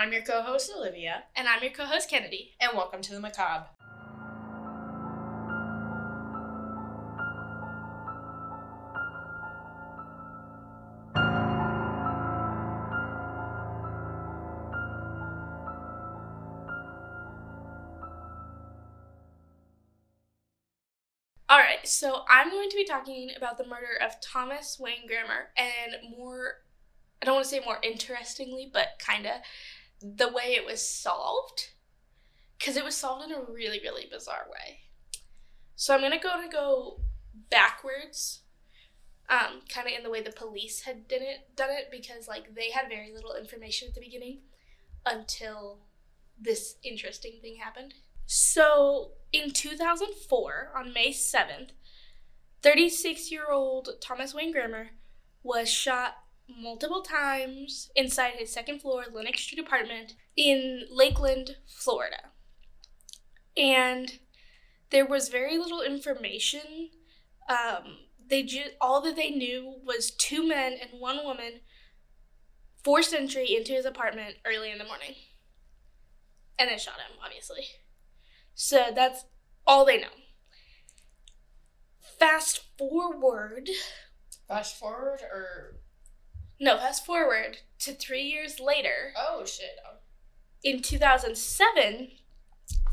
I'm your co host, Olivia, And I'm your co host, Kennedy. and welcome to the Macabre. All right, so I'm going to be talking about the murder of Thomas Wayne Grammer and more, I don't want to say more interestingly, but kind of the way it was solved. Because it was solved in a really, really bizarre way. So I'm to go to go backwards, um, kind of in the way the police had did it, done it, because like they had very little information at the beginning until this interesting thing happened. So, in 2004, on May 7th, 36 year old Thomas Wayne Grammer was shot multiple times inside his second floor Lenox Street apartment in Lakeland, Florida. And there was very little information. Um, they ju- all that they knew was two men and one woman forced entry into his apartment early in the morning. And then shot him, obviously. So that's all they know. Fast forward, Fast forward or. No, fast forward to three years later. Oh shit. In 2007,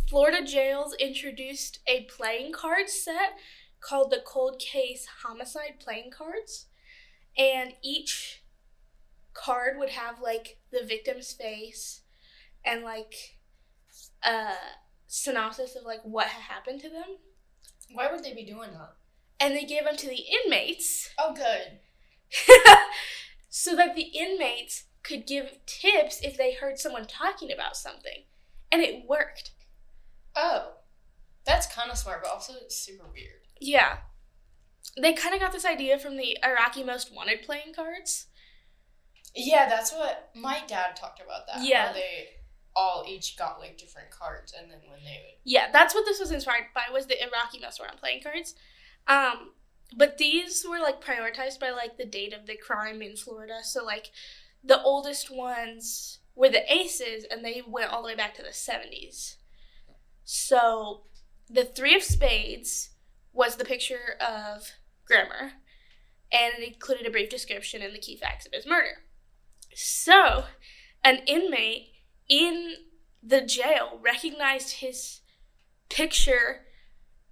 Florida jails introduced a playing card set called the Cold Case Homicide Playing Cards. And each card would have like the victim's face and like a synopsis of like what had happened to them. Why would they be doing that? And they gave them to the inmates Oh, good. so that the inmates could give tips if they heard someone talking about something. And it worked. Oh. That's kind of smart, but also super weird. Yeah. They kind of got this idea from the Iraqi Most Wanted playing cards. Yeah, that's what my dad talked about that. how Yeah. they all each got like different cards, and then when they would. Yeah, that's what this was inspired by was the Iraqi Most Wanted playing cards. Um, but these were like prioritized by like the date of the crime in Florida. So like the oldest ones were the aces and they went all the way back to the 70s. So the 3 of spades was the picture of Grammer and it included a brief description and the key facts of his murder. So, an inmate in the jail recognized his picture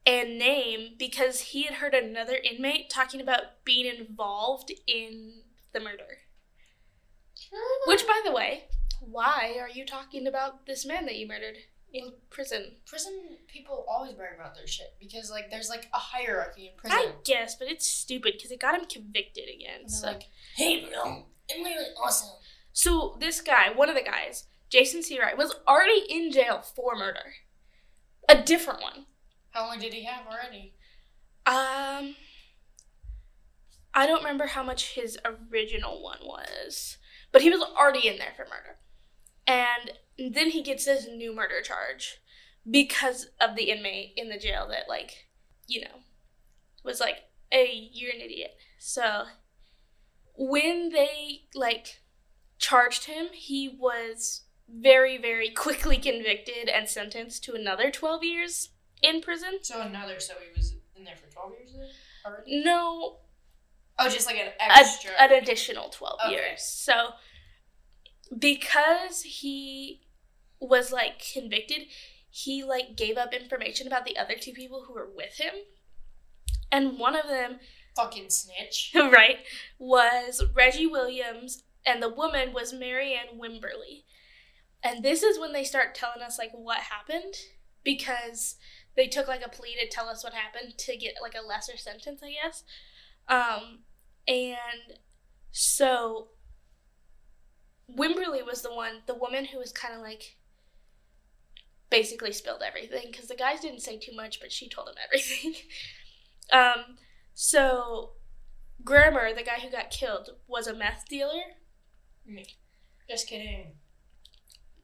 and name because he had heard another inmate talking about being involved in the murder. Ah. Which, by the way, why are you talking about this man that you murdered in prison? prison people always brag about their shit because like there's like a hierarchy in prison. I guess, but it's stupid because it got him convicted again. And So. like, hey, bro, I'm really awesome. So this guy, one of the guys, Jason Seawright, was already in jail for murder. A different one. How long did he have already? Um, I don't remember how much his original one was, but he was already in there for murder. And then he gets this new murder charge because of the inmate in the jail that, like, you know, was like, hey, you're an idiot. So when they, like, charged him, he was very, very quickly convicted and sentenced to another 12 years in prison. So another, so he was in there for 12 years then already? No, Oh, just like an a, extra. an additional 12 Okay. years. So because he was like convicted, he like gave up information about the other two people who were with him. And one of them, fucking snitch. right, was Reggie Williams and the woman was Marianne Wimberly. And this is when they start telling us like what happened because they took like a plea to tell us what happened to get like a lesser sentence, I guess. Um, and so Wimberly was the one, the woman who was kind of like basically spilled everything because the guys didn't say too much, but she told them everything. um, so Grammer, the guy who got killed, was a meth dealer, Just kidding.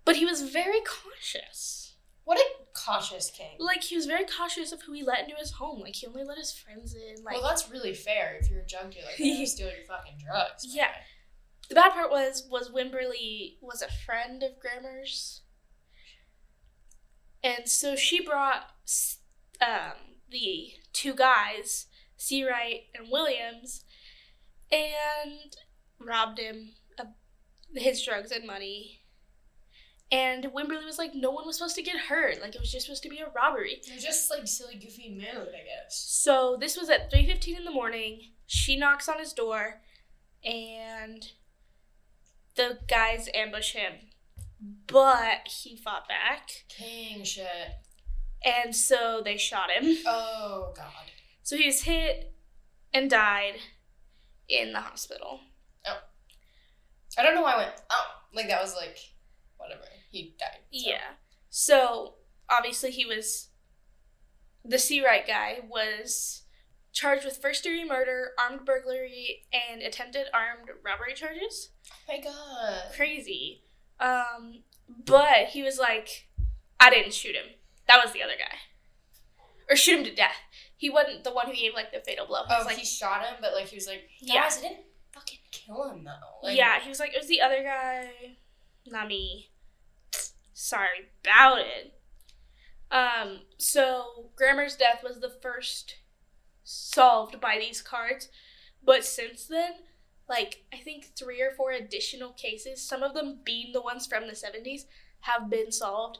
but he was very cautious. What a cautious king. Like he was very cautious of who he let into his home. Like he only let his friends in. Like well, that's really fair if you're a junkie like that. steal your fucking drugs. Yeah. the bad part was was Wimberly was a friend of Grammer's, and so she brought um, the two guys, Seawright and Williams, and robbed him of his drugs and money. And Wimberly was like, no one was supposed to get hurt. Like it was just supposed to be a robbery. Was just like silly, goofy mood, I guess. So this was at 3:15 in the morning. She knocks on his door and the guys ambush him. But he fought back King shit. and so they shot him. Oh god. So he was hit and died in the hospital. Oh. I don't know why I went. Oh, like that was like, whatever. He died. so. Yeah. So obviously he was the Seawright guy was charged with first degree murder, armed burglary, and attempted armed robbery charges. Oh my god. crazy. Um, but he was like, I didn't shoot him. That was the other guy. Or shoot him to death. He wasn't the one who gave like the fatal blow. He Oh, like, he shot him, but like he was like, Yeah. I didn't fucking kill him though. Like, yeah, he was like, it was the other guy, not me. Sorry about it. Um, so Grammer's death was the first solved by these cards, but since then, like I think three or four additional cases, some of them being the ones from the seventies, have been solved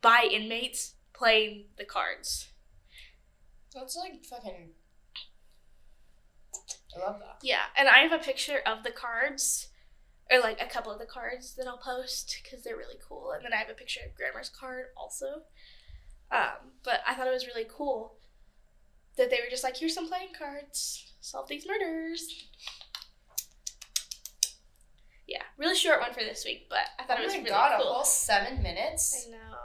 by inmates playing the cards. That's like fucking. I love that. Yeah, and I have a picture of the cards, or like a couple of the cards that I'll post because they're really cool. And then I have a picture of Grammer's card also. Um, but I thought it was really cool that they were just like, here's some playing cards, solve these murders. Yeah, really short one for this week, but I thought oh it was really god, a cool. whole seven minutes. I know.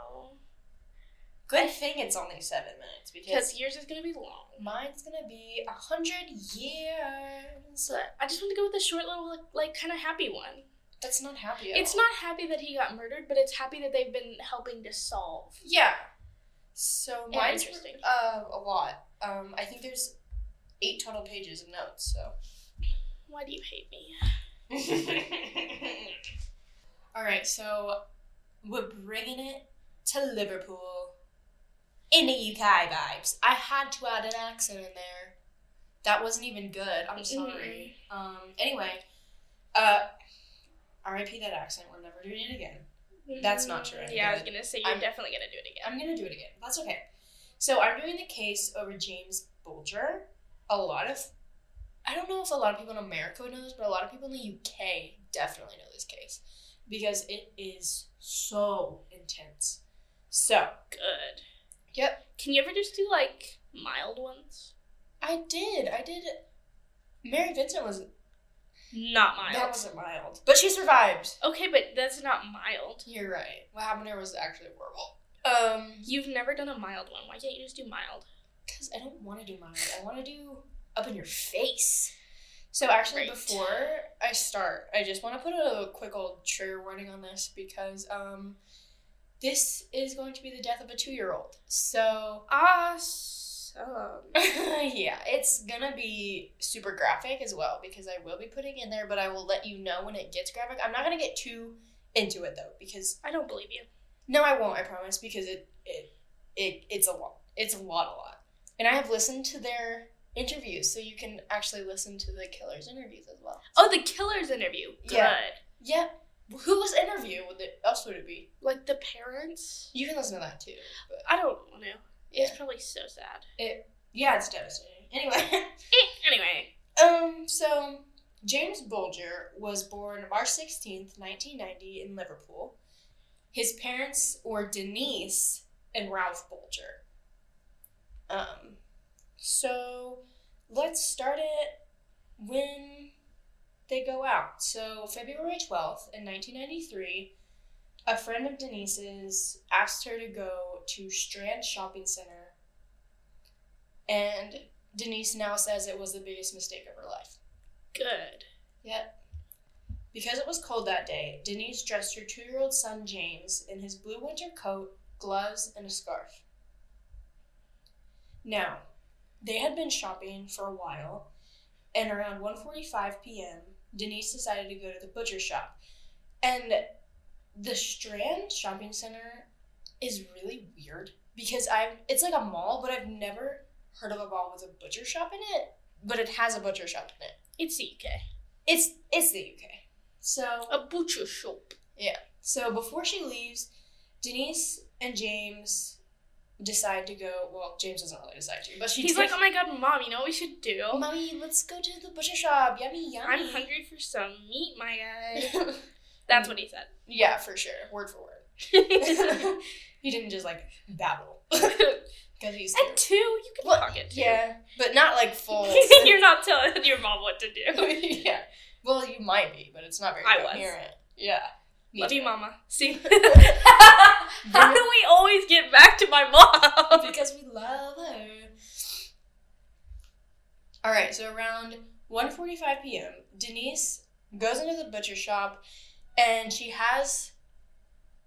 Good thing it's only seven minutes because yours is gonna be long. mine's gonna be a hundred years. But I just want to go with a short little, like, like kind of happy one. That's not happy. It's all. not happy that he got murdered, but it's happy that they've been helping to solve. Yeah. So Yeah, mine's interesting. uh, a lot. Um, I think there's eight total pages of notes. So. Why do you hate me? All right, so we're bringing it to Liverpool in the UK vibes. I had to add an accent in there. That wasn't even good. I'm sorry. Um. Anyway, uh, R.I.P. that accent. We're never doing it again. That's not true. Mm, Yeah, I was gonna say you're I'm- definitely gonna do it again. I'm gonna do it again. That's okay. So I'm doing the case over James Bulger. A lot of, I don't know if a lot of people in America know this, but a lot of people in the UK definitely know this case because it is so intense. So, Good. Yep, Can you ever just do like mild ones? I did. I did. Mary Vincent was Not mild. that wasn't mild, but she survived. okay, but that's not mild. You're right. What happened to her was actually horrible. Um, You've never done a mild one. Why can't you just do mild? Because I don't want to do mild. I want to do up in your face. So actually, Great. before I start, I just want to put a quick old trigger warning on this because um, this is going to be the death of a two-year-old. So Awesome. yeah, it's gonna be super graphic as well because I will be putting in there, but I will let you know when it gets graphic. I'm not gonna get too into it though because I don't believe you. no, I won't. I promise because it it it it's a lot. It's a lot, a lot. And I have listened to their interviews, so you can actually listen to the killers' interviews as well. Oh, the killer's interview. Good. Yeah. Yeah. Whose interview would it else would it be? Like the parents. You can listen to that too. But I don't want to. yeah, It's probably so sad. it yeah, it's devastating. Anyway, Eh, anyway. um, so James Bulger was born March sixteenth, nineteen ninety, in Liverpool. His parents were Denise and Ralph Bulger. Um, so let's start it when they go out. So February twelfth in nineteen ninety three, a friend of Denise's asked her to go to Strand Shopping Center, and Denise now says it was the biggest mistake of her life. Good. Yep. Because it was cold that day, Denise dressed her two year old son James in his blue winter coat, gloves, and a scarf. Now, they had been shopping for a while, and around 1:45 p.m., Denise decided to go to the butcher shop. And the Strand shopping center is really weird because I've it's like a mall, but I've never heard of a mall with a butcher shop in it. But it has a butcher shop in it. It's the UK. It's it's the UK. So A butcher shop. Yeah. So before she leaves, Denise and James decide to go. Well, James doesn't really decide to, but she He's like, oh my god, mom, you know what we should do? "Mommy, let's go to the butcher shop. Yummy, yummy." I'm hungry for some meat, my guy. That's what he said. yeah, for sure, word for word. he didn't just like babble because he's and two, you can Well, talk it too. yeah, but not like full. You're not telling your mom what to do. yeah. Well, you might be, but it's not very I was. coherent. Yeah. Me Love mama. See? How do we always get back to my mom? because we love her. All right, so around 1:45 p.m., Denise goes into the butcher shop and she has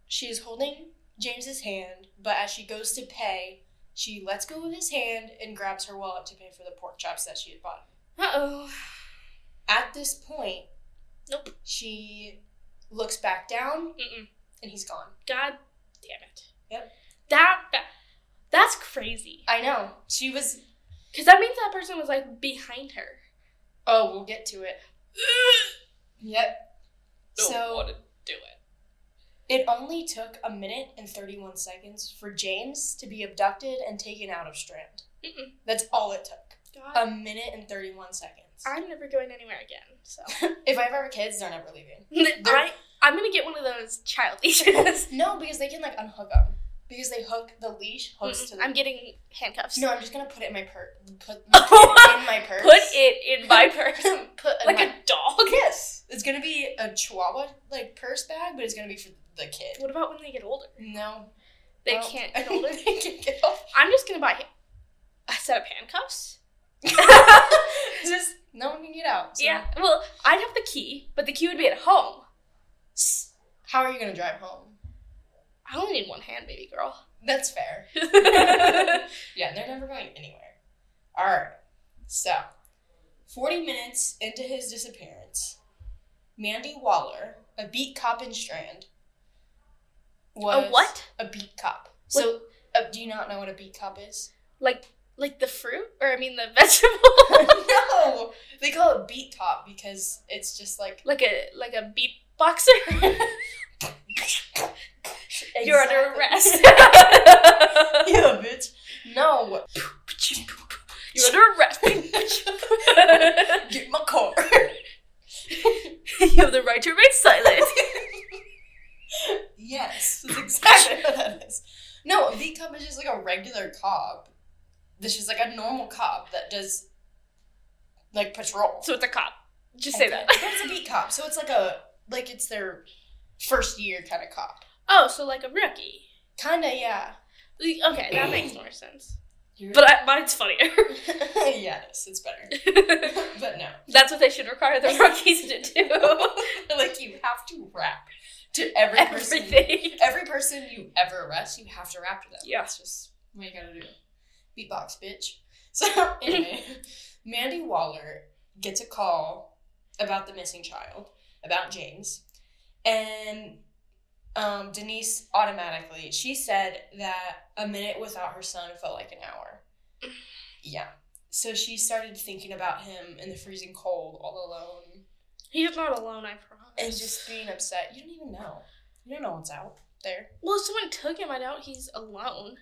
she is holding James's hand, but as she goes to pay, she lets go of his hand and grabs her wallet to pay for the pork chops that she had bought. Uh oh. At this point, Nope. she looks back down Mm-mm. and he's gone. God damn it. Yep. That, that that's crazy. I know. She was Because that means that person was like behind her. Oh, we'll get to it. Yep. so want to do it. it only took a minute and 31 seconds for James to be abducted and taken out of Strand. Mm-mm. That's all it took. God, A minute and 31 seconds. I'm never going anywhere again. So if I ever have kids, they're never leaving. I, I'm gonna get one of those child oh. leashes. No, because they can like unhook them. Because they hook the leash hooks to the. I'm getting handcuffs. no, I'm just gonna put it in my purse. Put my in my purse. Put it in my purse. put like my- a dog. yes. It's gonna be a Chihuahua like purse bag, but it's gonna be for the kid. What about when they get older? No, They well, can't get older. they can get off. I'm just gonna buy a set of handcuffs. Just no one can get out. so- Yeah. Well, I'd have the key, but the key would be at home. How are you gonna drive home? I only need one hand, baby girl. That's fair. yeah, they're never going anywhere. All right. So, forty minutes into his disappearance, Mandy Waller, a beat cop in Strand, was a what? A beat cop. So, uh, do you not know what a beat cop is? Like like the fruit, or I mean the vegetable? no, they call it beat cop because it's just like like a like a beatboxer. You're under arrest. yeah, bitch. No. You're under arrest. Get my car. you have the right to remain silent. yes, that's exactly what that is. No, a beat cop is just like a regular cop. This is like a normal cop that does like patrol. So it's a cop. Just say that. But it's a beat cop, so it's like a like it's their first year kind of cop. Oh, so like a rookie. Kinda, yeah. Okay, that makes more sense. You're- But I, mine's funnier. yes, it's better. But no. That's what they should require the rookies to do. like you have to rap to every person. Everything. Every person you ever arrest, you have to rap to them. Yeah. That's just what you gotta do. Beatbox, bitch. So anyway, Mandy Waller gets a call about the missing child, about James, and um, Denise automatically she said that a minute without her son felt like an hour. Yeah. So she started thinking about him in the freezing cold, all alone, He's not alone, I promise. and just being upset. You don't even know. You don't know what's out there. well, if someone took him, I doubt he's alone.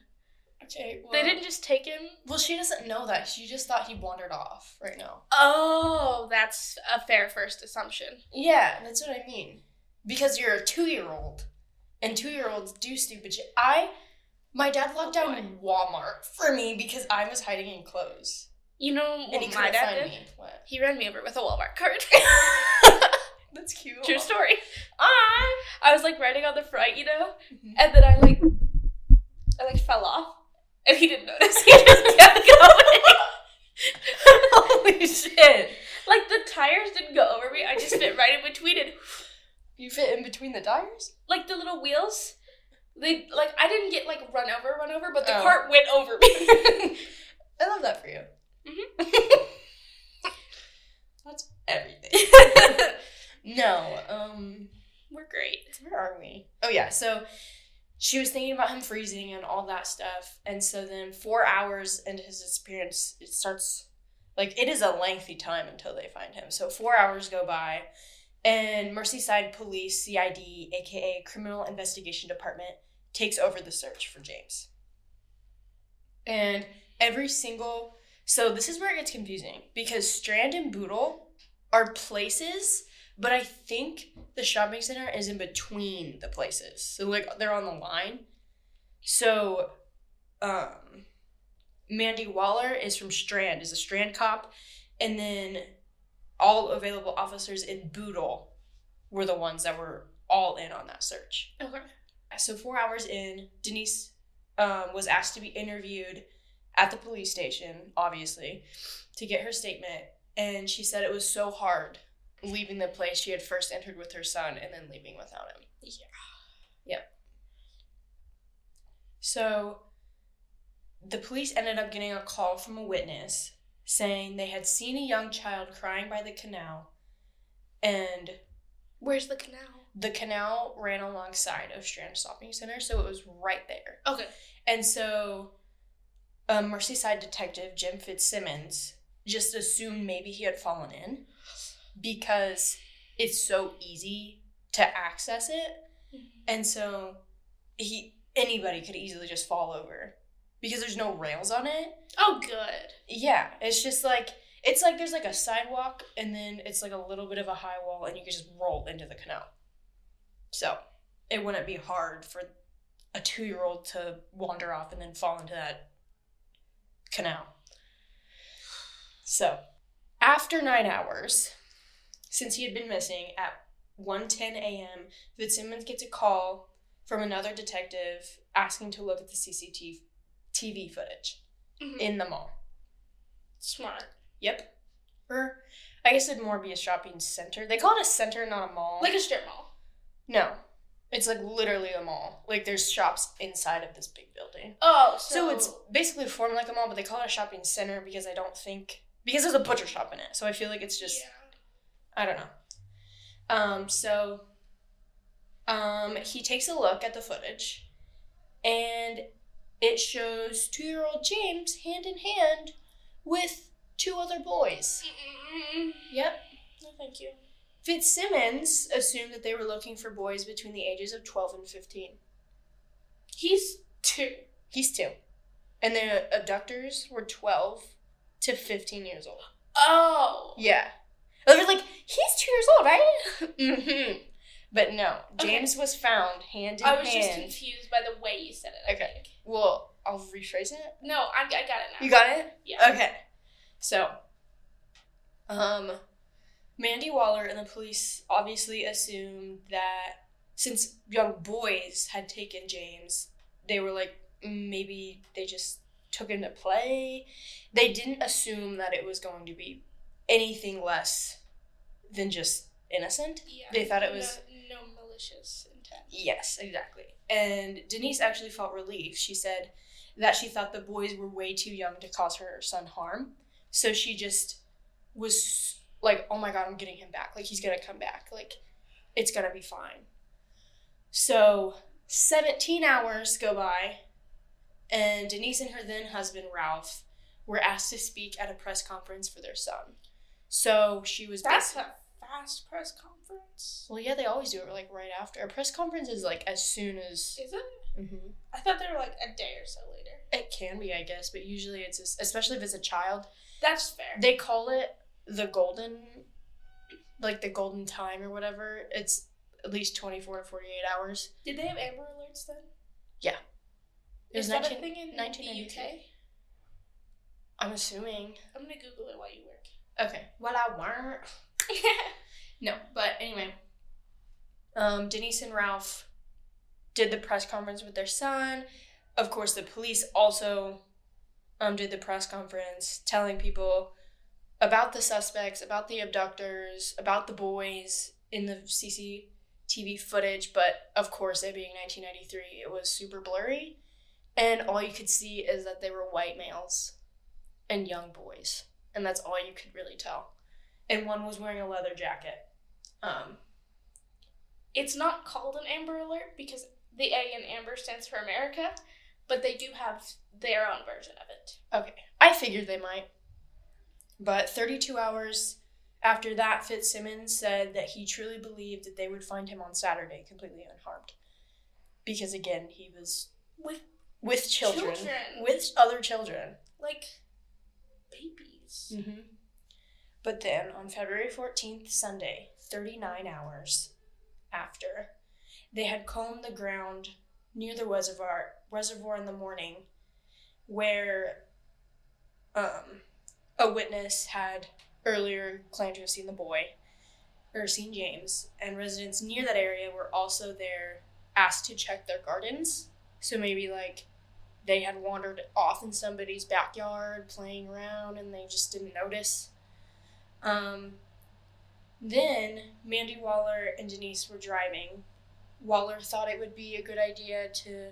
Okay. Well, They didn't just take him. Well, she doesn't know that. She just thought he wandered off right now. Oh, that's a fair first assumption. Yeah, that's what I mean. Because you're a two year old, and two year olds do stupid shit. I, my dad locked Oh, down Walmart for me because I was hiding in clothes, You know and what he my couldn't dad find did? me. What? He ran me over with a Walmart card. That's cute. True story. I I was like riding on the front, you know, Mhm. and then I like I like fell off, and he didn't notice. He just kept going. Holy shit! like the tires didn't go over me. I just fit right in between it. You fit in between the tires. Like the little wheels. They like I didn't get like run over, run over, but the Oh. cart went over me. I love that for you. Mhm. That's everything. no, um, We're great. where are we? Oh yeah, so she was thinking about him freezing and all that stuff, and so then four hours into his disappearance, it starts like it is a lengthy time until they find him. So four hours go by, and Merseyside Police CID, aka Criminal Investigation Department, takes over the search for James. And every single so this is where it gets confusing because Strand and Bootle are places, but I think the shopping center is in between the places. So like they're on the line. So um Mandy Waller is from Strand, is a Strand cop, and then all available officers in Bootle were the ones that were all in on that search. Okay. So four hours in, Denise um, was asked to be interviewed at the police station, obviously, to get her statement. And she said it was so hard leaving the place she had first entered with her son and then leaving without him. Yeah. Yep. So the police ended up getting a call from a witness saying they had seen a young child crying by the canal and Where's the canal? the canal ran alongside of Strand Shopping Center, so it was right there. Okay. And so, a Merseyside detective, Jim Fitzsimmons, just assumed maybe he had fallen in because it's so easy to access it. Mm-hmm. And so, he anybody could easily just fall over because there's no rails on it. Oh, good. Yeah, it's just like it's like there's like a sidewalk and then it's like a little bit of a high wall and you can just roll into the canal. So it wouldn't be hard for a two year old to wander off and then fall into that canal. So after nine hours, since he had been missing at 1.10 a.m., Fitzsimmons gets a call from another detective asking to look at the CCTV TV footage Mhm. in the mall. Smart. Yep. Or I guess it'd more be a shopping center. They call it a center, not a mall. Like a strip mall. no, it's like literally a mall. Like there's shops inside of this big building. Oh, So, so, it's basically formed like a mall, but they call it a shopping center because I don't think because there's a butcher shop in it. So I feel like it's just yeah. I don't know. Um, so um, he takes a look at the footage and it shows two year old James hand in hand with two other boys. Mm-mm. Yep. No, thank you. Fitzsimmons assumed that they were looking for boys between the ages of 12 and 15. He's two. He's two. And the abductors were 12 to 15 years old. Oh. Yeah. They were like, he's two years old, right? mm-hmm. But no, Okay. James was found hand in hand. I was just confused by the way you said it. I Okay. think. Well, I'll rephrase it. No, I, I got it now. You got it? Yeah. Okay. So, um, Mandy Waller and the police obviously assumed that since young boys had taken James, they were like, "Mm, maybe they just took him to play. They didn't assume that it was going to be anything less than just innocent. Yeah. They thought it was- no, no malicious intent. Yes, exactly. And Denise actually felt relief. She said that she thought the boys were way too young to cause her son harm. So she just was like, oh my god, I'm getting him back. Like, he's gonna come back. Like, it's gonna be fine. So, 17 hours go by, and Denise and her then husband, Ralph, were asked to speak at a press conference for their son. So she was That's basi- a fast press conference. well, yeah, they always do it like right after. A press conference is like as soon as. Is it? Mhm. I thought they were like a day or so later. It can be, I guess, but usually it's just, especially if it's a child. That's fair. They call it the golden, like the golden time or whatever. It's at least twenty four to forty eight hours. Did they have Amber Alerts then? It was Is that 19 a thing in 1992. the UK? I'm assuming. I'm gonna Google it while you work. Okay. Well, I weren't. No, but anyway, um, Denise and Ralph did the press conference with their son. Of course, the police also um, did the press conference telling people about the suspects, about the abductors, about the boys in the CCTV footage. But of course, it being 1993, it was super blurry. And all you could see is that they were white males and young boys. And that's all you could really tell. and one was wearing a leather jacket. Um, It's not called an Amber Alert because the A in Amber stands for America, but they do have their own version of it. Okay, I figured they might. But 32 hours after that, Fitzsimmons said that he truly believed that they would find him on Saturday completely unharmed. Because again, he was With with children, Children. with other children. like babies. Mm-hmm. But then on February 14th, Sunday, 39 hours after, they had combed the ground near the reservoir reservoir in the morning where um, a witness had earlier claimed to have seen the boy or seen James, and residents near that area were also there asked to check their gardens. So maybe like they had wandered off in somebody's backyard playing around and they just didn't notice. Um, then Mandy Waller and Denise were driving. Waller thought it would be a good idea to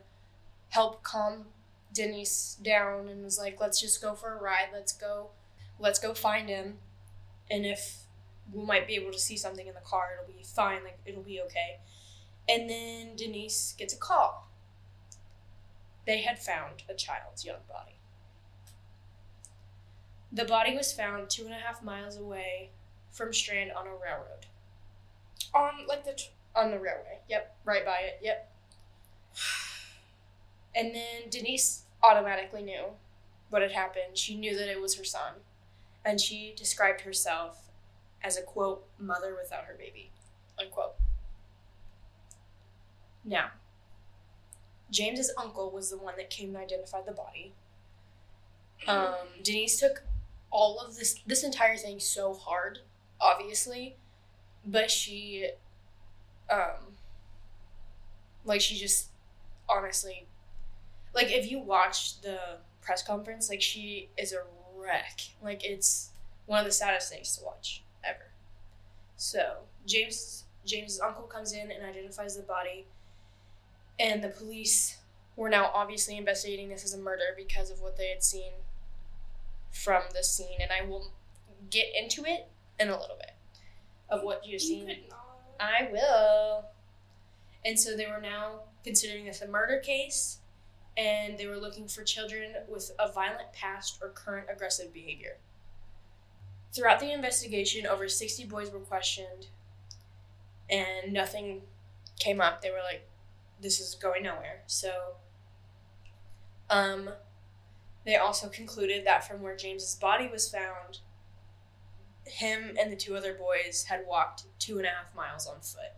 help calm Denise down and was like, "Let's just go for a ride. Let's go, let's go find him, and if we might be able to see something in the car, it'll be fine. Like it'll be okay." And then Denise gets a call. They had found a child's young body. The body was found two and a half miles away from Strand on a railroad. On like the tr- On the railway. Yep, right by it. Yep. And then Denise automatically knew what had happened. She knew that it was her son. And she described herself as a quote, mother without her baby. Unquote. Now, James's uncle was the one that came and identified the body. Um, Denise took all of this this entire thing so hard, obviously, but she um like she just honestly like if you watch the press conference, like she is a wreck. Like it's one of the saddest things to watch ever. So James James's uncle comes in and identifies the body, and the police were now obviously investigating this as a murder because of what they had seen from the scene, and I will get into it in a little bit of what you've you seen. I will. And so they were now considering this a murder case, and they were looking for children with a violent past or current aggressive behavior. Throughout the investigation, over 60 boys were questioned, and nothing came up. They were like, this is going nowhere. So, um, they also concluded that from where James's body was found, him and the two other boys had walked two and a half miles on foot.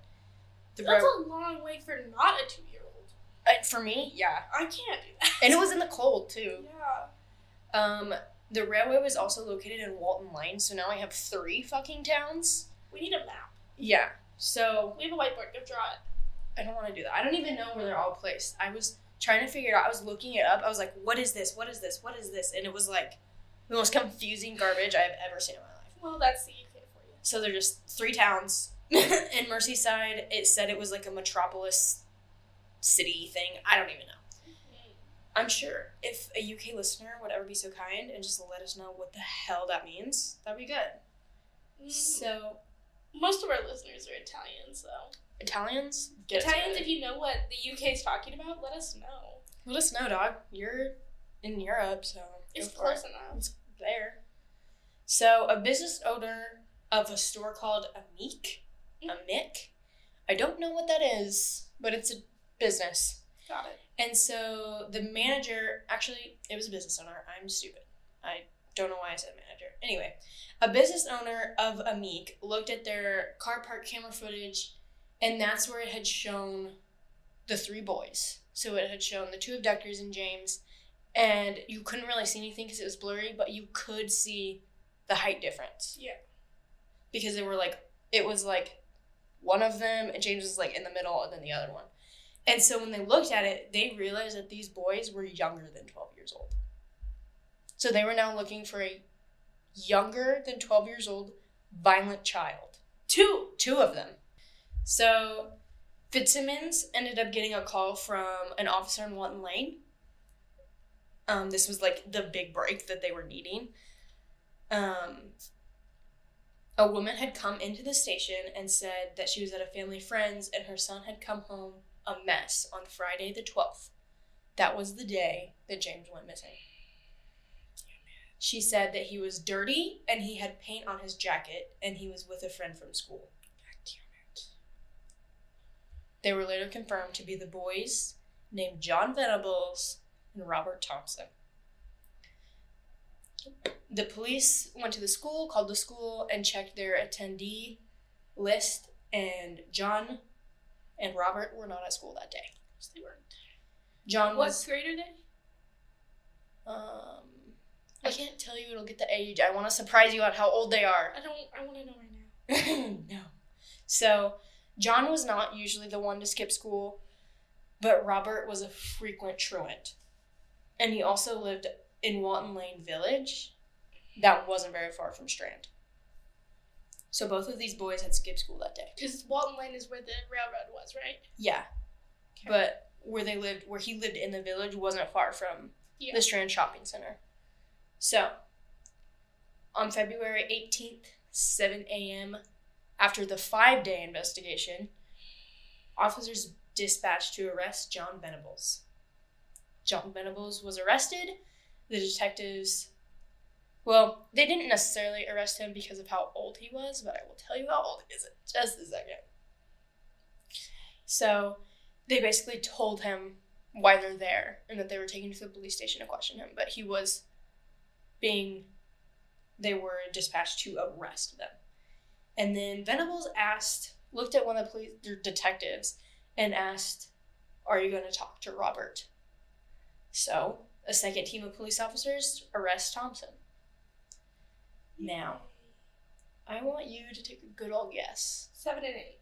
The That's road, a long way for not a two year old. uh, for me, yeah, I can't do that. and it was in the cold too. Yeah. Um, the railway was also located in Walton Lane, so now I have three fucking towns. We need a map. Yeah, so We have a whiteboard. Go draw it. I don't want to do that. I don't even know where they're all placed. I was trying to figure it out. I was looking it up. I was like, what is this? What is this? What is this? And it was like the most confusing garbage I've ever seen in my life. Well, that's the UK for you. So they're just three towns. in Merseyside, it said it was like a metropolis city thing. I don't even know. I'm sure if a UK listener would ever be so kind and just let us know what the hell that means, that'd be good. Mm, So, Most of our listeners are Italian, so Italians, get Italians, it if you know what the UK is talking about, let us know. let us know, dog. You're in Europe, so It's close it. enough. It's there. So, a business owner of a store called Amic, mm-hmm. Amic. I don't know what that is, but it's a business. Got it. And so the manager, actually, it was a business owner. I'm stupid. I don't know why I said manager. Anyway, a business owner of Amic looked at their car park camera footage, and that's where it had shown the three boys. So it had shown the two abductors and James, and you couldn't really see anything because it was blurry, but you could see the height difference. Yeah. Because they were like, it was like one of them, and James was like in the middle, and then the other one. And so when they looked at it, they realized that these boys were younger than 12 years old. So they were now looking for a younger than 12 years old violent child. Two, two of them. So Fitzsimmons ended up getting a call from an officer in Walton Lane. Um, this was like the big break that they were needing. Um, a woman had come into the station and said that she was at a family friend's and her son had come home a mess on Friday the 12th. That was the day that James went missing. She said that he was dirty and he had paint on his jacket and he was with a friend from school. They were later confirmed to be the boys named John Venables and Robert Thompson. The police went to the school, called the school, and checked their attendee list, and John and Robert were not at school that day. Yes, they weren't. John What was grade are they? um I can't tell you it'll get the age. I want to surprise you on how old they are. I don't. I want to know right now. no. So, John was not usually the one to skip school, but Robert was a frequent truant. And he also lived in Walton Lane Village. That wasn't very far from Strand. So, both of these boys had skipped school that day. Because Walton Lane is where the railroad was, right? Yeah. But where they lived, where he lived in the village, wasn't far from Yeah. the Strand Shopping Center. So, on February 18th, 7 a.m., after the five day investigation, officers dispatched to arrest John Venables. John Venables was arrested. The detectives, well, they didn't necessarily arrest him because of how old he was, but I will tell you how old he is in just a second. So, they basically told him why they're there and that they were taken to the police station to question him, but he was being they were dispatched to arrest them. And then Venables asked, looked at one of the police detectives and asked, "Are you going to talk to Robert?" So, a second team of police officers arrest Thompson. Now, I want you to take a good old guess. Seven and eight.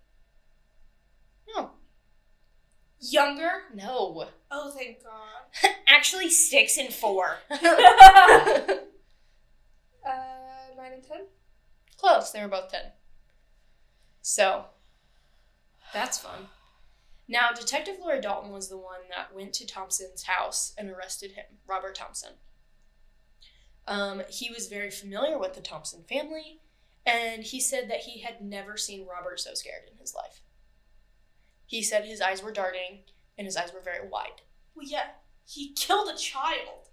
No. Younger. No. Oh, thank God. Actually, six and four. Uh, nine and ten. Close. They were both 10. So, that's fun. Now, Detective Laura Dalton was the one that went to Thompson's house and arrested him, Robert Thompson. Um, he was very familiar with the Thompson family, and he said that he had never seen Robert so scared in his life. He said his eyes were darting and his eyes were very wide. Well, yeah. He killed a child.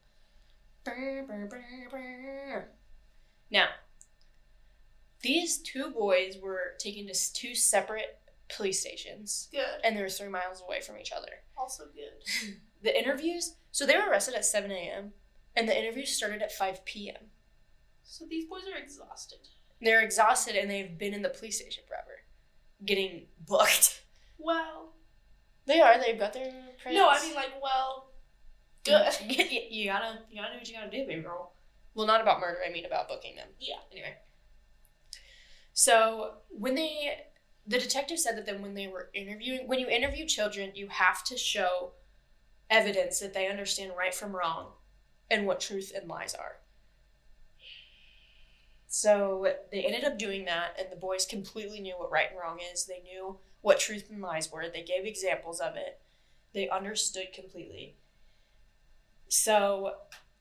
Now, these two boys were taken to two separate police stations, Good. and they were three miles away from each other. Also good. The interviews, so they were arrested at 7 a.m., and the interviews started at 5 p.m. So these boys are exhausted. They're exhausted and they've been in the police station forever, getting booked. Well, They are. They've got their. no, I mean like well, good. you, you gotta, you gotta do what you gotta do, baby girl. Well, not about murder. I mean about booking them. Yeah. Anyway. So when they, the detective said that then when they were interviewing, when you interview children, you have to show evidence that they understand right from wrong, and what truth and lies are. So they ended up doing that, and the boys completely knew what right and wrong is. They knew what truth and lies were. They gave examples of it. They understood completely. So,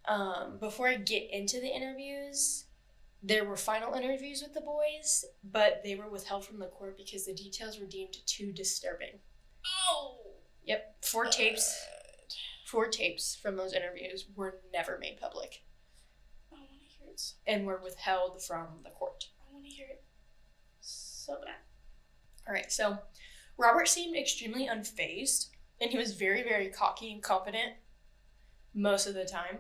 um, before I get into the interviews, there were final interviews with the boys, but they were withheld from the court because the details were deemed too disturbing. Oh. Yep, four tapes, four tapes from those interviews were never made public I want to hear it. So, and were withheld from the court. I want to hear it so bad. All right, so Robert seemed extremely unfazed, and he was very, very cocky and confident most of the time.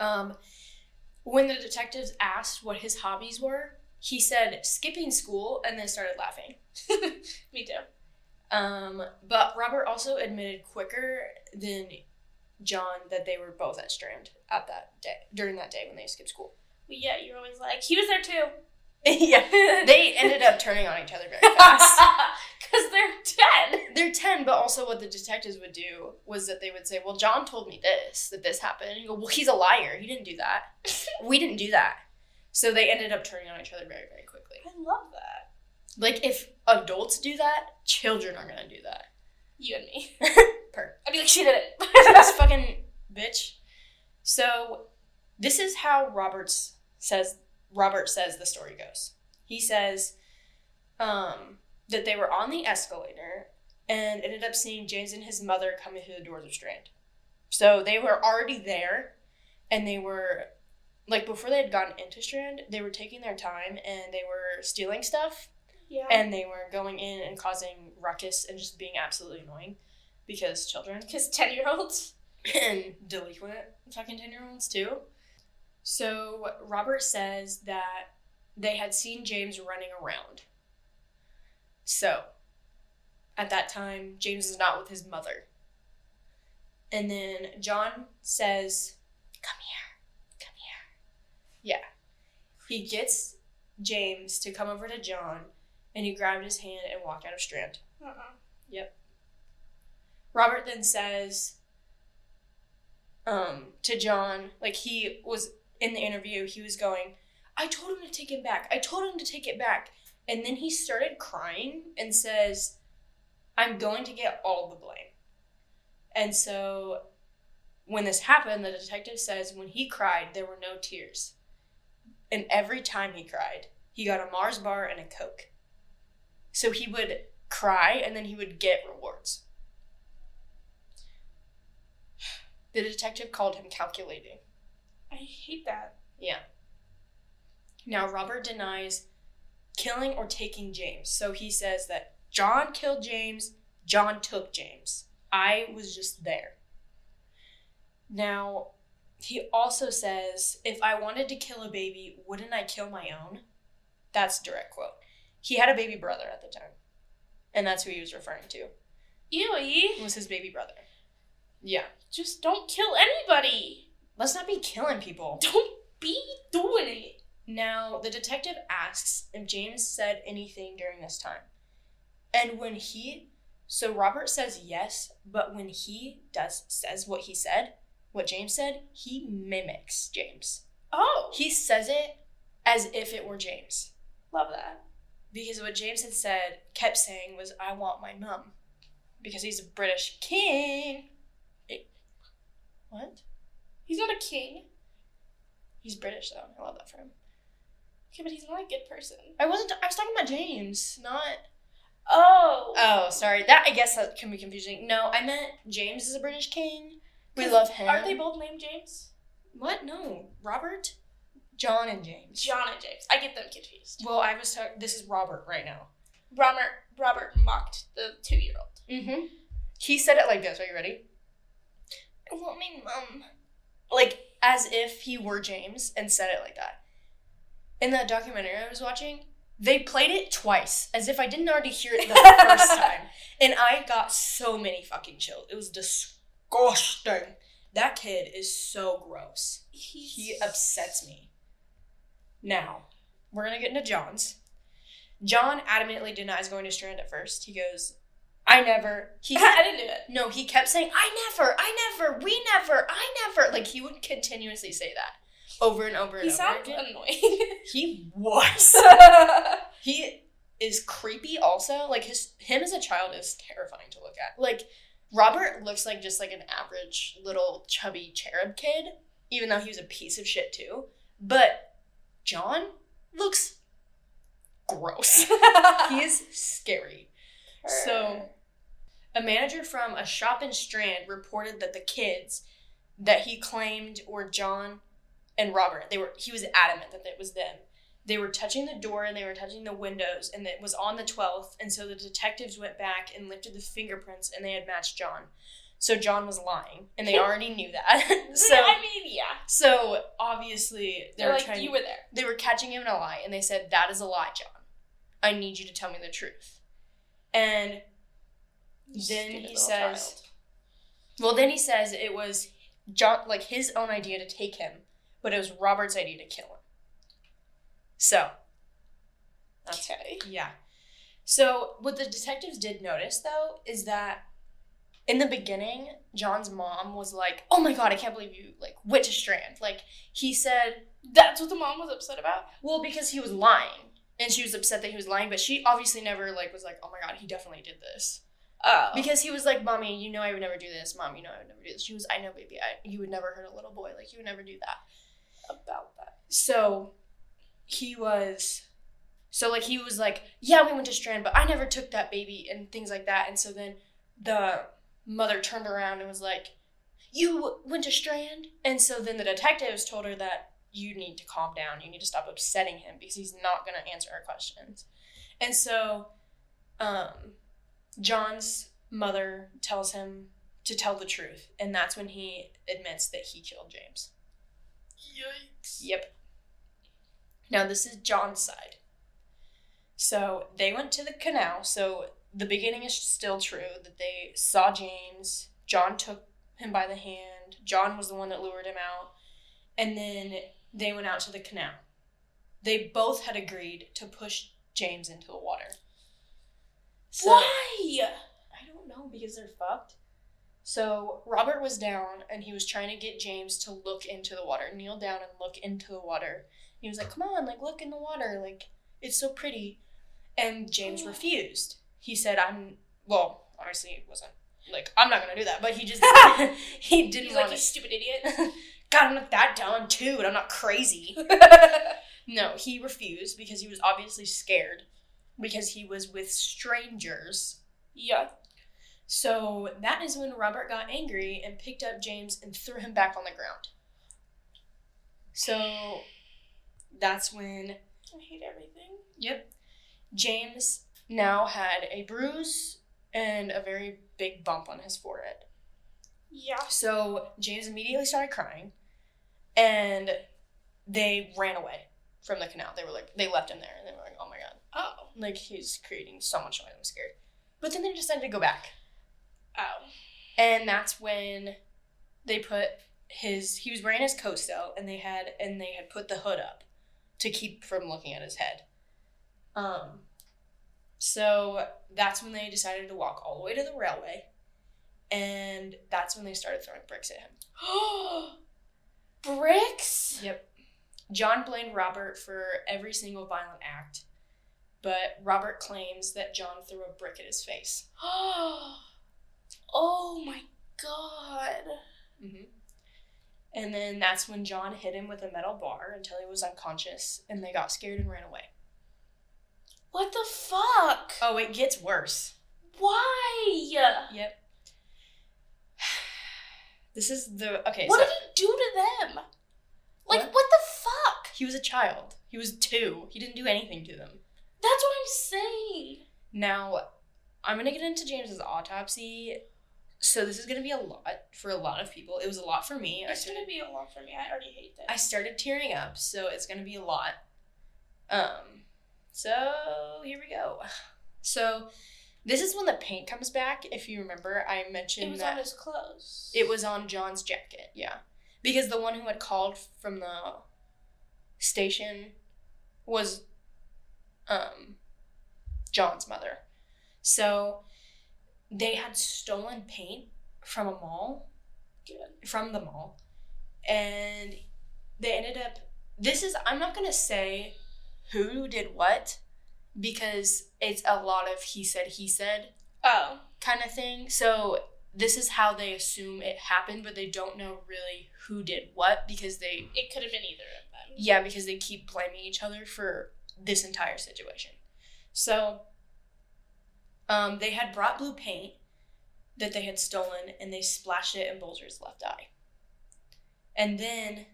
Um, when the detectives asked what his hobbies were, he said skipping school and then started laughing. Me too. Um, but Robert also admitted quicker than John that they were both at Strand at that day during that day when they skipped school. Yeah, you're always like he was there too. yeah, they ended up turning on each other very fast. Because they're ten. They're 10, but also what the detectives would do was that they would say, Well, John told me this, that this happened. And you go, Well, he's a liar. He didn't do that. we didn't do that. So they ended up turning on each other very, very quickly. I love that. Like, if adults do that, children are going to do that. You and me. Per. I'd be like, she did it. this fucking bitch. So, this is how Roberts says Robert says the story goes. He says um, that they were on the escalator and ended up seeing James and his mother coming through the doors of Strand. So they were already there and they were like before they had gotten into Strand, they were taking their time and they were stealing stuff Yeah. and they were going in and causing ruckus and just being absolutely annoying because children because ten year olds. and delinquent fucking 10 year olds too. So Robert says that they had seen James running around. So at that time, James is not with his mother. And then John says, Come here, come here. Yeah. He gets James to come over to John and he grabbed his hand and walked out of Strand. Uh-uh. Yep. Robert then says um, to John, like he was in the interview, he was going, I told him to take it back. I told him to take it back. And then he started crying and says, I'm going to get all the blame. And so when this happened, the detective says when he cried, there were no tears. And every time he cried, he got a Mars bar and a Coke. So he would cry and then he would get rewards. The detective called him calculating. I hate that. Yeah. Now, Robert denies killing or taking James. So he says that John killed James, John took James. I was just there. Now, he also says, if I wanted to kill a baby, wouldn't I kill my own? That's a direct quote. He had a baby brother at the time. And that's who he was referring to. Ew. Was his baby brother. Yeah. Just don't kill anybody. Let's not be killing people. Don't be doing it. Now, the detective asks if James said anything during this time. And when he so Robert says yes, but when he does says what he said, what James said, he mimics James. Oh, He says it as if it were James. love that. Because what James had said, kept saying was, I want my mum. Because he's a British king. It- what? He's not a king. He's British though. I love that for him. Okay, but he's not a good person. I wasn't I was talking about James, not Oh. Oh, sorry. That I guess that can be confusing. No, I meant James is a British king. We love him. Aren't they both named James? What? No, Robert, John, and James. John and James. I get them confused. Well, I was talking. This is Robert right now. Robert Robert mocked the two year old. Mm-hmm. He said it like this. Are you ready? I want my mum. Like as if he were James and said it like that. In that documentary I was watching, they played it twice, as if I didn't already hear it the first time. And I got so many fucking chills. It was disgusting. That kid is so gross. He's, He upsets me. Now, we're gonna get into John's. John adamantly denies going to Strand at first. He goes, I never. He I didn't do it. no, he kept saying, I never, I never, we never, I never. Like he would continuously say that over and over and He over sounds again. annoying. He was. he is creepy also. Like his him as a child is terrifying to look at. Like Robert looks like just like an average little chubby cherub kid, even though he was a piece of shit too. But John looks gross. he is scary. So, a manager from a shop in Strand reported that the kids that he claimed were John and Robert, they were he was adamant that it was them. They were touching the door and they were touching the windows and it was on the 12th and so the detectives went back and lifted the fingerprints and they had matched John. So John was lying and they already knew that. so I mean, yeah. so obviously they They're were like, trying you were there. they were catching him in a lie and they said that is a lie john i need you to tell me the truth and then he says child. well then he says it was john like his own idea to take him but it was robert's idea to kill him so that's Okay. yeah so what the detectives did notice though is that in the beginning john's mom was like oh my god i can't believe you like went to strand like he said That's what the mom was upset about? Well, because he was lying, and she was upset that he was lying, but she obviously never like was like, "Oh my god, he definitely did this." Oh. Because he was like, "Mommy, you know I would never do this. Mom, you know I would never do this." She was, "I know, baby. I, you would never hurt a little boy. Like you would never do that." about that. So, he was So like he was like, yeah, we went to Strand, but I never took that baby and things like that. And so then the mother turned around and was like, you went to Strand? And so then the detectives told her that you need to calm down. You need to stop upsetting him because he's not going to answer our questions. And so um, John's mother tells him to tell the truth. And that's when he admits that he killed James. Yikes. Yep. Now, this is John's side. So they went to the canal. So the beginning is still true that they saw James. John took him by the hand. John was the one that lured him out. And then they went out to the canal. They both had agreed to push James into the water. So, Why? I don't know because they're fucked. So Robert was down and he was trying to get James to look into the water, kneel down and look into the water. He was like, "Come on, like look in the water, like it's so pretty." And James oh. refused. He said, "I'm well, obviously it wasn't like I'm not gonna do that, but he just he didn't He's like, you stupid idiot. God, I'm not that dumb too, and I'm not crazy. No, he refused because he was obviously scared because he was with strangers. yeah. So that is when Robert got angry and picked up James and threw him back on the ground. So that's when, I hate everything. yep, James now had a bruise and a very big bump on his forehead. Yeah. So James immediately started crying and they ran away from the canal. They were like, they left him there and they were like, oh my god. Oh. Like he's creating so much noise, I'm scared. But then they decided to go back. Oh. And that's when they put his he was wearing his coat still and they had and they had put the hood up to keep from looking at his head. Um so that's when they decided to walk all the way to the railway. And that's when they started throwing bricks at him. Bricks? Yep. John blamed Robert for every single violent act, but Robert claims that John threw a brick at his face. oh my god. Mm-hmm. And then that's when John hit him with a metal bar until he was unconscious, and they got scared and ran away. What the fuck? Oh, it gets worse. Why? Yep. This is the okay. What so did he do to them? Like, What? what, the fuck? he was a child. He was two. He didn't do anything to them. That's what I'm saying. Now, I'm gonna get into James's autopsy. So this is gonna be a lot for a lot of people. It was a lot for me. I It's started, gonna be a lot for me. I already hate this. I started tearing up, so it's gonna be a lot. Um, so here we go. So this is when the paint comes back. If you remember, I mentioned it was on his clothes. it was on John's jacket. Yeah, because the one who had called from the station was um John's mother. So they had stolen paint from a mall, good. from the mall, and they ended up. This is I'm not gonna say who did what because it's a lot of he said he said Oh. kind of thing. So this is how they assume it happened, but they don't know really who did what because they It could have been either of them. yeah, because they keep blaming each other for this entire situation. So um, they had brought blue paint that they had stolen and they splashed it in Bulger's left eye. And then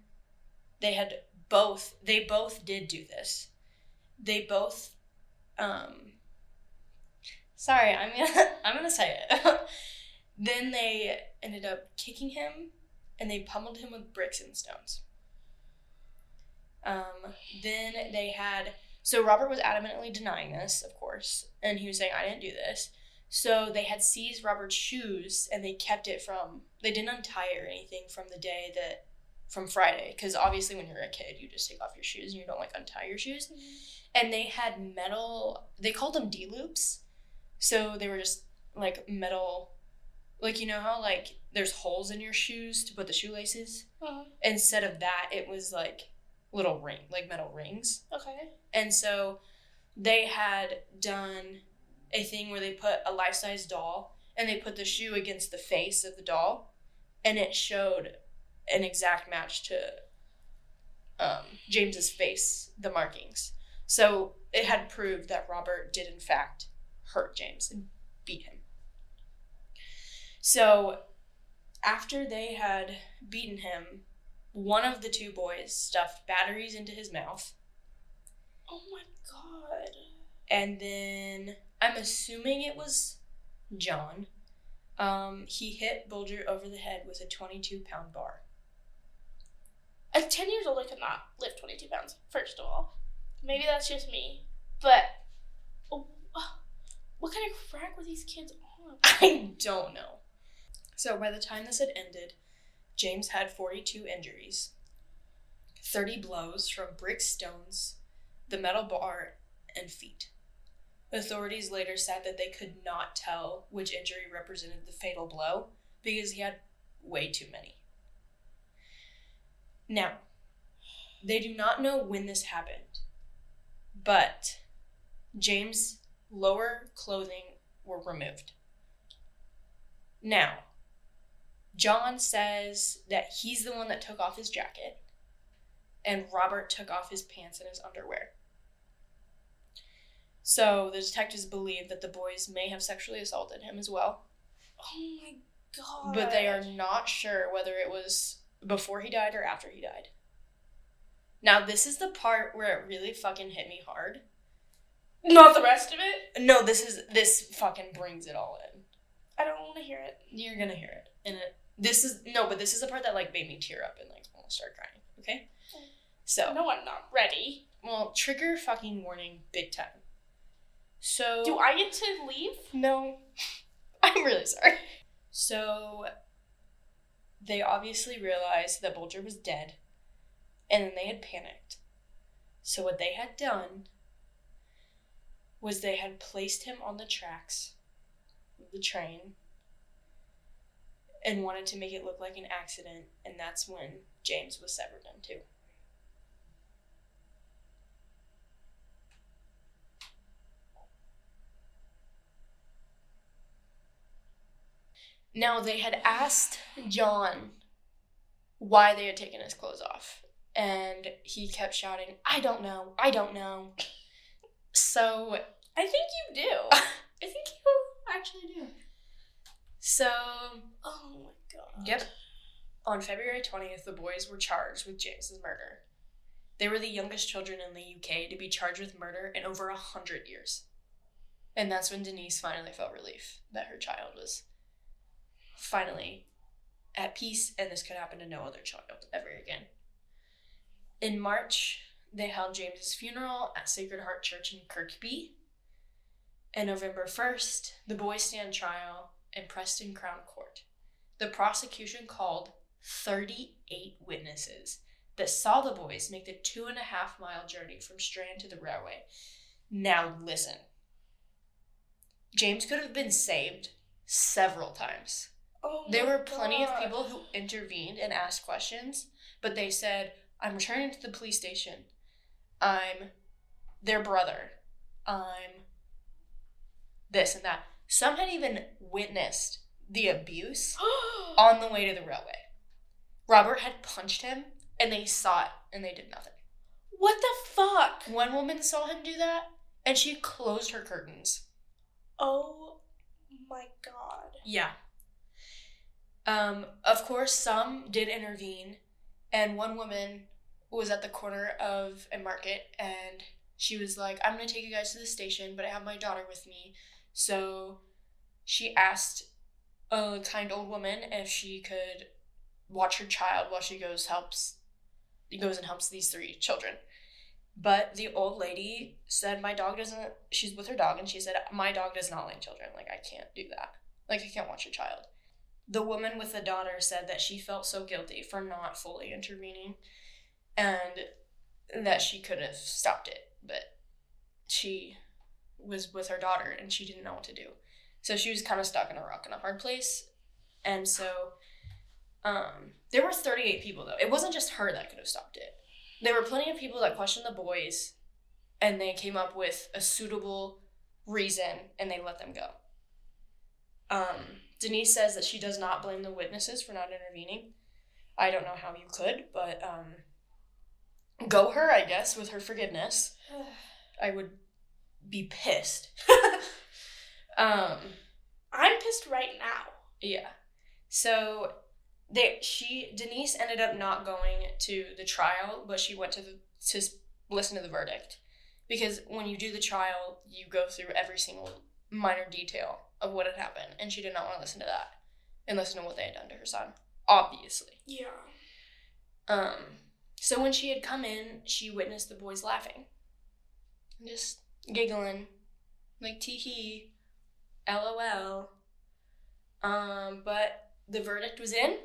they had both they both did do this. They both um sorry, I'm gonna I'm gonna say it. then they ended up kicking him and they pummeled him with bricks and stones. Um, then they had so Robert was adamantly denying this, of course, and he was saying I didn't do this. So they had seized Robert's shoes and they kept it from they didn't untie it or anything from the day that from Friday because obviously when you're a kid you just take off your shoes and you don't like untie your shoes. And they had metal they called them D loops. So they were just like metal like you know how like there's holes in your shoes to put the shoelaces? Uh, instead of that it was like little ring like metal rings okay. and so they had done a thing where they put a life-size doll and they put the shoe against the face of the doll and it showed an exact match to um, james's face the markings so it had proved that Robert did in fact hurt James and beat him. So after they had beaten him, one of the two boys stuffed batteries into his mouth. Oh my god. And then I'm assuming it was John. Um, he hit Bulger over the head with a 22 pound bar. At 10 years old, I could not lift 22 pounds, first of all. Maybe that's just me. But oh, what kind of crack were these kids on? I don't know. So by the time this had ended, James had 42 injuries 30 blows from bricks, stones, the metal bar, and feet. Authorities later said that they could not tell which injury represented the fatal blow because he had way too many. Now, they do not know when this happened, but James' lower clothing were removed. Now, John says that he's the one that took off his jacket, and Robert took off his pants and his underwear. So the detectives believe that the boys may have sexually assaulted him as well. Oh my god. But they are not sure whether it was before he died or after he died. Now, this is the part where it really fucking hit me hard. Not the rest of it? No, this is this fucking brings it all in. I don't want to hear it. You're gonna hear it. And it this is no, but this is the part that like made me tear up and like almost start crying. Okay? So No, I'm not ready. well, trigger fucking warning big time. So Do I get to leave? No. I'm really sorry. So they obviously realized that Bulger was dead and then they had panicked. So what they had done was they had placed him on the tracks of the train and wanted to make it look like an accident and that's when James was severed in two. Now they had asked John why they had taken his clothes off, and he kept shouting, "I don't know, I don't know." So I think you do. I think you actually do. So oh my god. Yep. On February 20th, the boys were charged with James's murder. They were the youngest children in the UK to be charged with murder in over a hundred years. And that's when Denise finally felt relief that her child was finally at peace and this could happen to no other child ever again. In March, they held James's funeral at Sacred Heart Church in Kirkby. And November 1st, the boys stand trial in Preston Crown Court. The prosecution called 38 witnesses that saw the boys make the two and a half mile journey from Strand to the railway. Now, listen. James could have been saved several times. Oh There were plenty of people who intervened and asked questions, but they said, I'm returning to the police station. I'm their brother. I'm this and that. Some had even witnessed the abuse on the way to the railway. Robert had punched him, and they saw it, and they did nothing. what the fuck? One woman saw him do that, and she closed her curtains. Oh my god. Yeah. Um, of course, some did intervene, and one woman was at the corner of a market, and she was like, "I'm gonna take you guys to the station, but I have my daughter with me." So she asked a kind old woman if she could watch her child while she goes helps goes and helps these three children. But the old lady said, My dog doesn't, she's with her dog, and she said, My dog does not like children. Like, I can't do that. Like, I can't watch your child. The woman with the daughter said that she felt so guilty for not fully intervening and that she could have stopped it, but she was with her daughter and she didn't know what to do. So she was kind of stuck in a rock and a hard place. And so um, there were 38 people, though. It wasn't just her that could have stopped it. There were plenty of people that questioned the boys and they came up with a suitable reason and they let them go. Um, Denise says that she does not blame the witnesses for not intervening. I don't know how you could, but um, go her, I guess, with her forgiveness. I would be pissed. um, I'm pissed right now. yeah. So they she Denise ended up not going to the trial, but she went to the to listen to the verdict because when you do the trial, you go through every single minor detail of what had happened, and she did not want to listen to that and listen to what they had done to her son. Obviously. Yeah. Um, so when she had come in, she witnessed the boys laughing, and just giggling, like tee hee, lol. Um, but the verdict was in,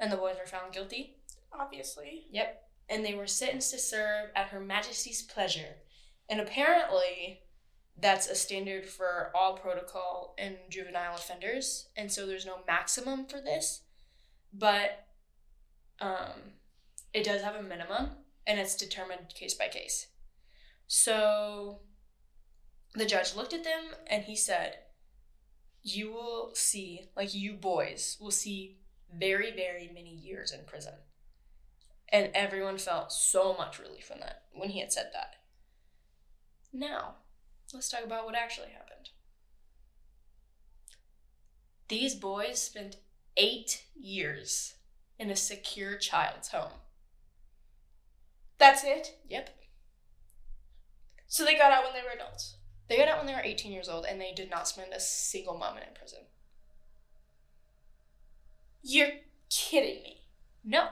and the boys were found guilty. Obviously. Yep, and they were sentenced to serve at Her Majesty's pleasure, and apparently. That's a standard for all protocol and juvenile offenders, and so there's no maximum for this. But um, it does have a minimum and it's determined case by case. So the judge looked at them and he said, You will see, like you boys will see very, very many years in prison. And everyone felt so much relief when that when he had said that. Now, let's talk about what actually happened. These boys spent eight years in a secure child's home. That's it. Yep. So they got out when they were adults. They got out when they were 18 years old and they did not spend a single moment in prison. You're kidding me. No.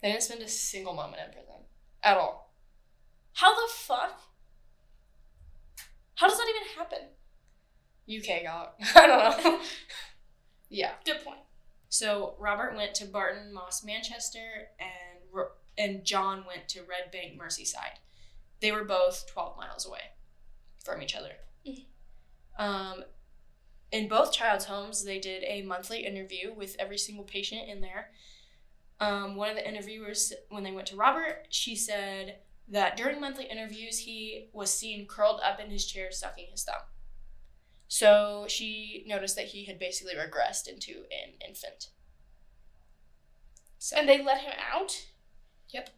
They didn't spend a single moment in prison. At all. How the fuck? How does that even happen? UK got. I don't know. yeah. Good point. So Robert went to Barton Moss, Manchester, and and John went to Red Bank, Merseyside. They were both 12 miles away from each other. Mhm. Um, in both child's homes, they did a monthly interview with every single patient in there. Um, one of the interviewers, when they went to Robert, she said that during monthly interviews, he was seen curled up in his chair, sucking his thumb. So she noticed that he had basically regressed into an infant. So And they let him out? Yep.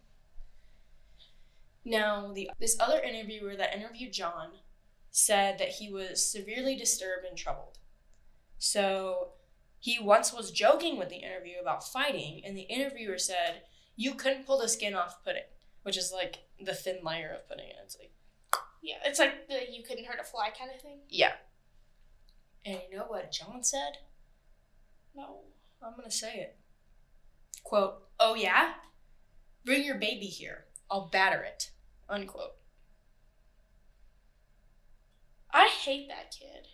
Now, the this other interviewer that interviewed John said that he was severely disturbed and troubled. So he once was joking with the interviewer about fighting, and the interviewer said, "You couldn't pull the skin off pudding," which is like the thin layer of pudding. And it's like, Yeah, it's like the you couldn't hurt a fly kind of thing. yeah. And you know what John said? No. I'm gonna say it. Quote, oh yeah? Bring your baby here. I'll batter it. Unquote. I hate that kid.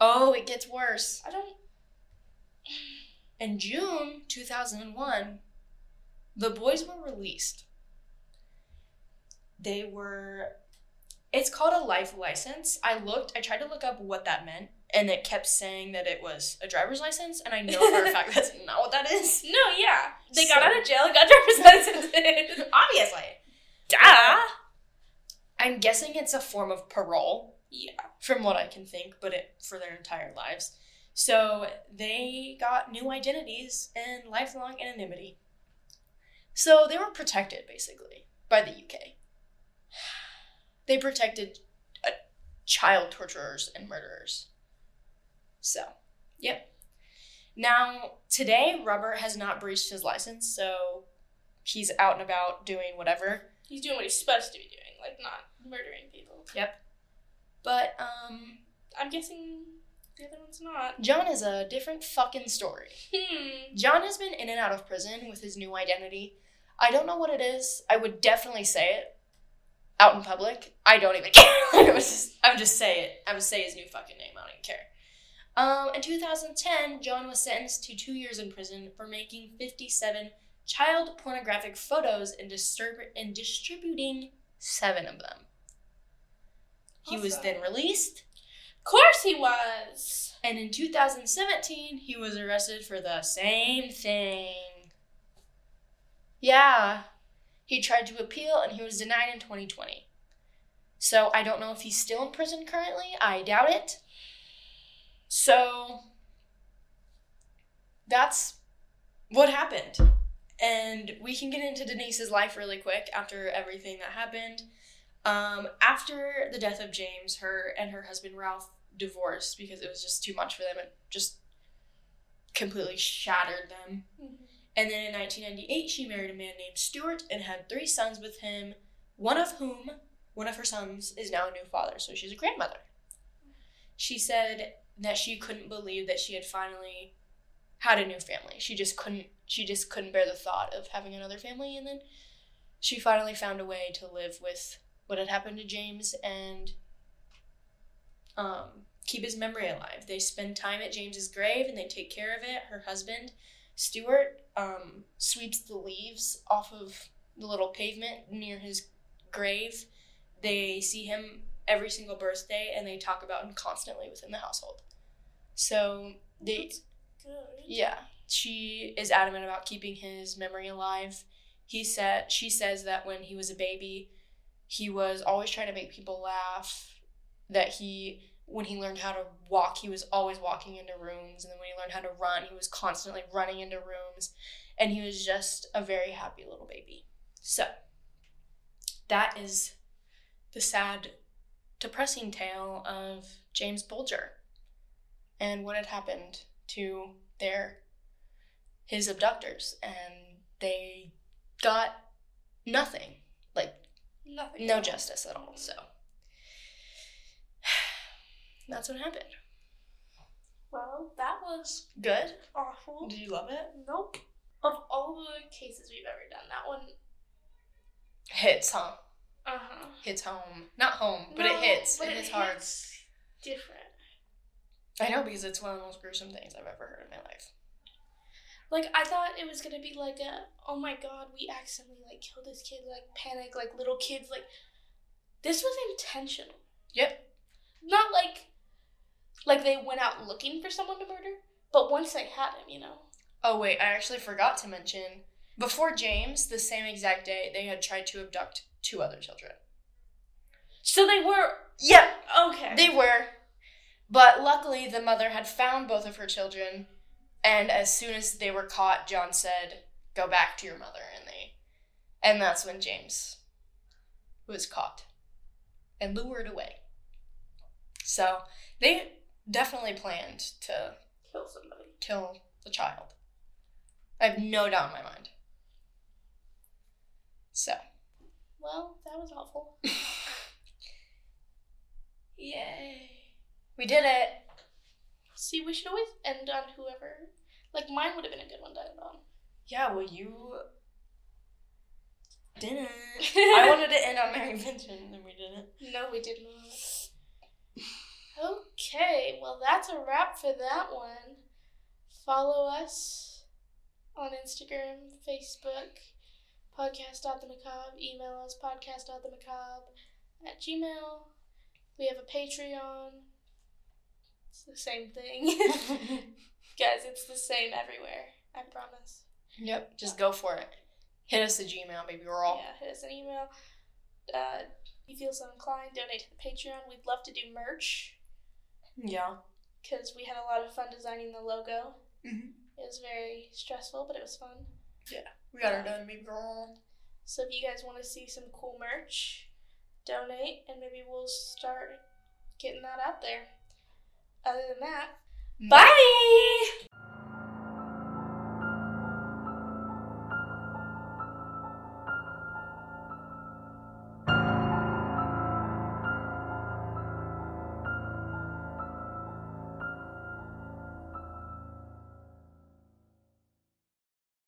Oh, it gets worse. I don't. In June 2001, the boys were released. They were. It's called a life license. I looked, I tried to look up what that meant, and it kept saying that it was a driver's license, and I know for a fact that's not what that is. No, yeah. They got out of jail and got driver's licenses. Obviously. Duh. I'm guessing it's a form of parole. Yeah. from what I can think, but it for their entire lives. So they got new identities and lifelong anonymity. So they were protected basically by the UK. They protected uh, child torturers and murderers. So, yep. Now, today, Robert has not breached his license, so he's out and about doing whatever. He's doing what he's supposed to be doing, like not murdering people. Yep. But, um, I'm guessing the other one's not. John is a different fucking story. Hmm. John has been in and out of prison with his new identity. I don't know what it is. I would definitely say it out in public. I don't even care. I would just, I would just say it. I would say his new fucking name. I don't even care. Um, in 2010, John was sentenced to two years in prison for making 57 child pornographic photos and, disturb- and distributing seven of them. He was then released Of course he was. and in 2017, he was arrested for the same thing. Yeah. He tried to appeal and he was denied in 2020. So I don't know if he's still in prison currently. I doubt it. So that's what happened. And we can get into Denise's life really quick after everything that happened. Um, after the death of James, her and her husband Ralph divorced because it was just too much for them. It just completely shattered them. And then in 1998, she married a man named Stuart and had three sons with him, one of whom, one of her sons, is now a new father, so she's a grandmother. She said that she couldn't believe that she had finally had a new family. She just couldn't she just couldn't bear the thought of having another family and then she finally found a way to live with what had happened to James and um, keep his memory alive. They spend time at James's grave and they take care of it. Her husband, Stuart, um, sweeps the leaves off of the little pavement near his grave. They see him every single birthday and they talk about him constantly within the household. So they Yeah, she is adamant about keeping his memory alive. He said she says that when he was a baby, he was always trying to make people laugh. That he when he learned how to walk, he was always walking into rooms, and then when he learned how to run, he was constantly running into rooms, and he was just a very happy little baby. So that is the sad, depressing tale of James Bulger and what had happened to their his abductors and they got nothing like Nothing. no justice at all so that's what happened Well, that was good awful. did you love it Nope. Of all the cases we've ever done, that one. hits huh Uh huh. hits home not home but it hits it hits hard Different. I know because it's one of the most gruesome things i've ever heard in my life Like I thought it was gonna be like a oh my god we accidentally like killed this kid like panic like little kids like this was intentional. yep Not like like they went out looking for someone to murder, but once they had him, you know. oh wait i actually forgot to mention before james the same exact day they had tried to abduct two other children So they were yeah okay. They were. But luckily, the mother had found both of her children, and as soon as they were caught, John said, Go back to your mother. And they. And that's when James was caught and lured away. So they definitely planned to kill somebody. kill the child. I have no doubt in my mind. So. Well, that was awful. Yay. We did it. See, we should always end on whoever. Like mine would have been a good one to end on. Yeah, well, you didn't. I wanted to end on Mary Vinton, and we didn't. No, we did not. Okay, well, that's a wrap for that one. Follow us on Instagram, Facebook, podcast.themacabre. Email us, podcast.themacabre at gmail. We have a Patreon. It's the same thing. Guys, it's the same everywhere. I promise. yep, just go for it. Hit us a Gmail, baby. We're all. Yeah, hit us an email. Uh, if you feel so inclined, donate to the Patreon. We'd love to do merch Yeah. because we had a lot of fun designing the logo. Mm-hmm. It was very stressful, but it was fun. Yeah. We got her done, baby girl. So if you guys want to see some cool merch, donate, and maybe we'll start getting that out there. Other than that, bye. bye.